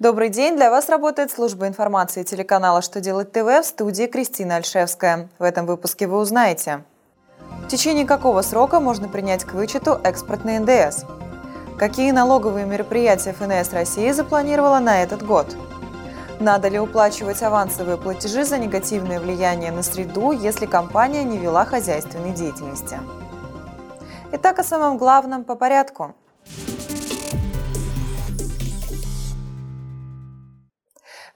Добрый день! Для вас работает служба информации телеканала «Что делать ТВ» в студии Кристина Альшевская. В этом выпуске вы узнаете В течение какого срока можно принять к вычету экспортный НДС? Какие налоговые мероприятия ФНС России запланировала на этот год? Надо ли уплачивать авансовые платежи за негативное влияние на среду, если компания не вела хозяйственной деятельности? Итак, о самом главном по порядку –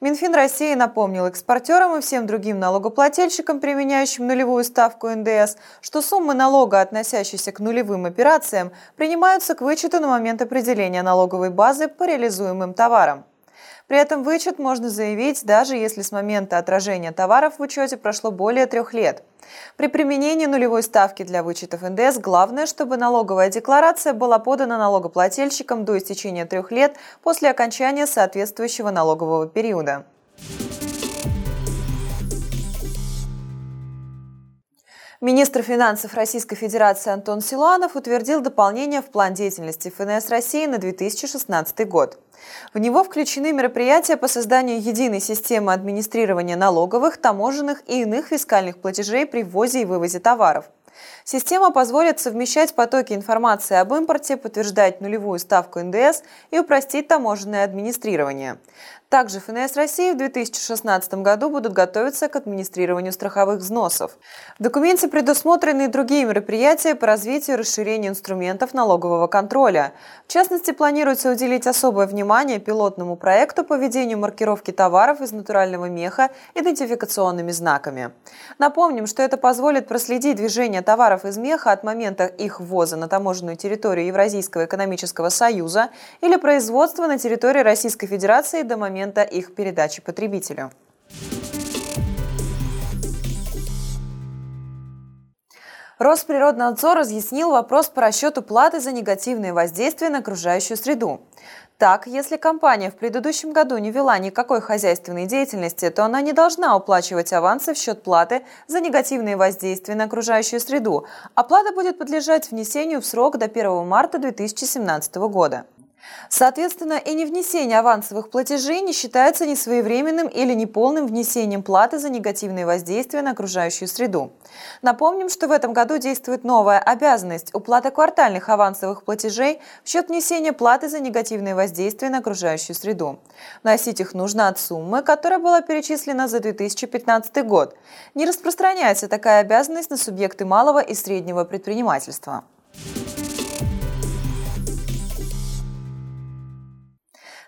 Минфин России напомнил экспортерам и всем другим налогоплательщикам, применяющим нулевую ставку НДС, что суммы налога, относящиеся к нулевым операциям, принимаются к вычету на момент определения налоговой базы по реализуемым товарам. При этом вычет можно заявить, даже если с момента отражения товаров в учете прошло более трех лет. При применении нулевой ставки для вычетов НДС главное, чтобы налоговая декларация была подана налогоплательщикам до истечения трех лет после окончания соответствующего налогового периода. Министр финансов Российской Федерации Антон Силуанов утвердил дополнение в план деятельности ФНС России на 2016 год. В него включены мероприятия по созданию единой системы администрирования налоговых, таможенных и иных фискальных платежей при ввозе и вывозе товаров. Система позволит совмещать потоки информации об импорте, подтверждать нулевую ставку НДС и упростить таможенное администрирование. Также ФНС России в 2016 году будут готовиться к администрированию страховых взносов. В документе предусмотрены и другие мероприятия по развитию и расширению инструментов налогового контроля. В частности, планируется уделить особое внимание пилотному проекту по ведению маркировки товаров из натурального меха идентификационными знаками. Напомним, что это позволит проследить движение товаров из меха от момента их ввоза на таможенную территорию Евразийского экономического союза или производства на территории Российской Федерации до момента их передачи потребителю. Росприроднадзор разъяснил вопрос по расчету платы за негативные воздействия на окружающую среду. Так, если компания в предыдущем году не вела никакой хозяйственной деятельности, то она не должна уплачивать авансы в счет платы за негативные воздействия на окружающую среду. Оплата будет подлежать внесению в срок до 1 марта 2017 года. Соответственно, и невнесение авансовых платежей не считается несвоевременным или неполным внесением платы за негативные воздействия на окружающую среду. Напомним, что в этом году действует новая обязанность – уплата квартальных авансовых платежей в счет внесения платы за негативные воздействия на окружающую среду. Носить их нужно от суммы, которая была перечислена за 2015 год. Не распространяется такая обязанность на субъекты малого и среднего предпринимательства.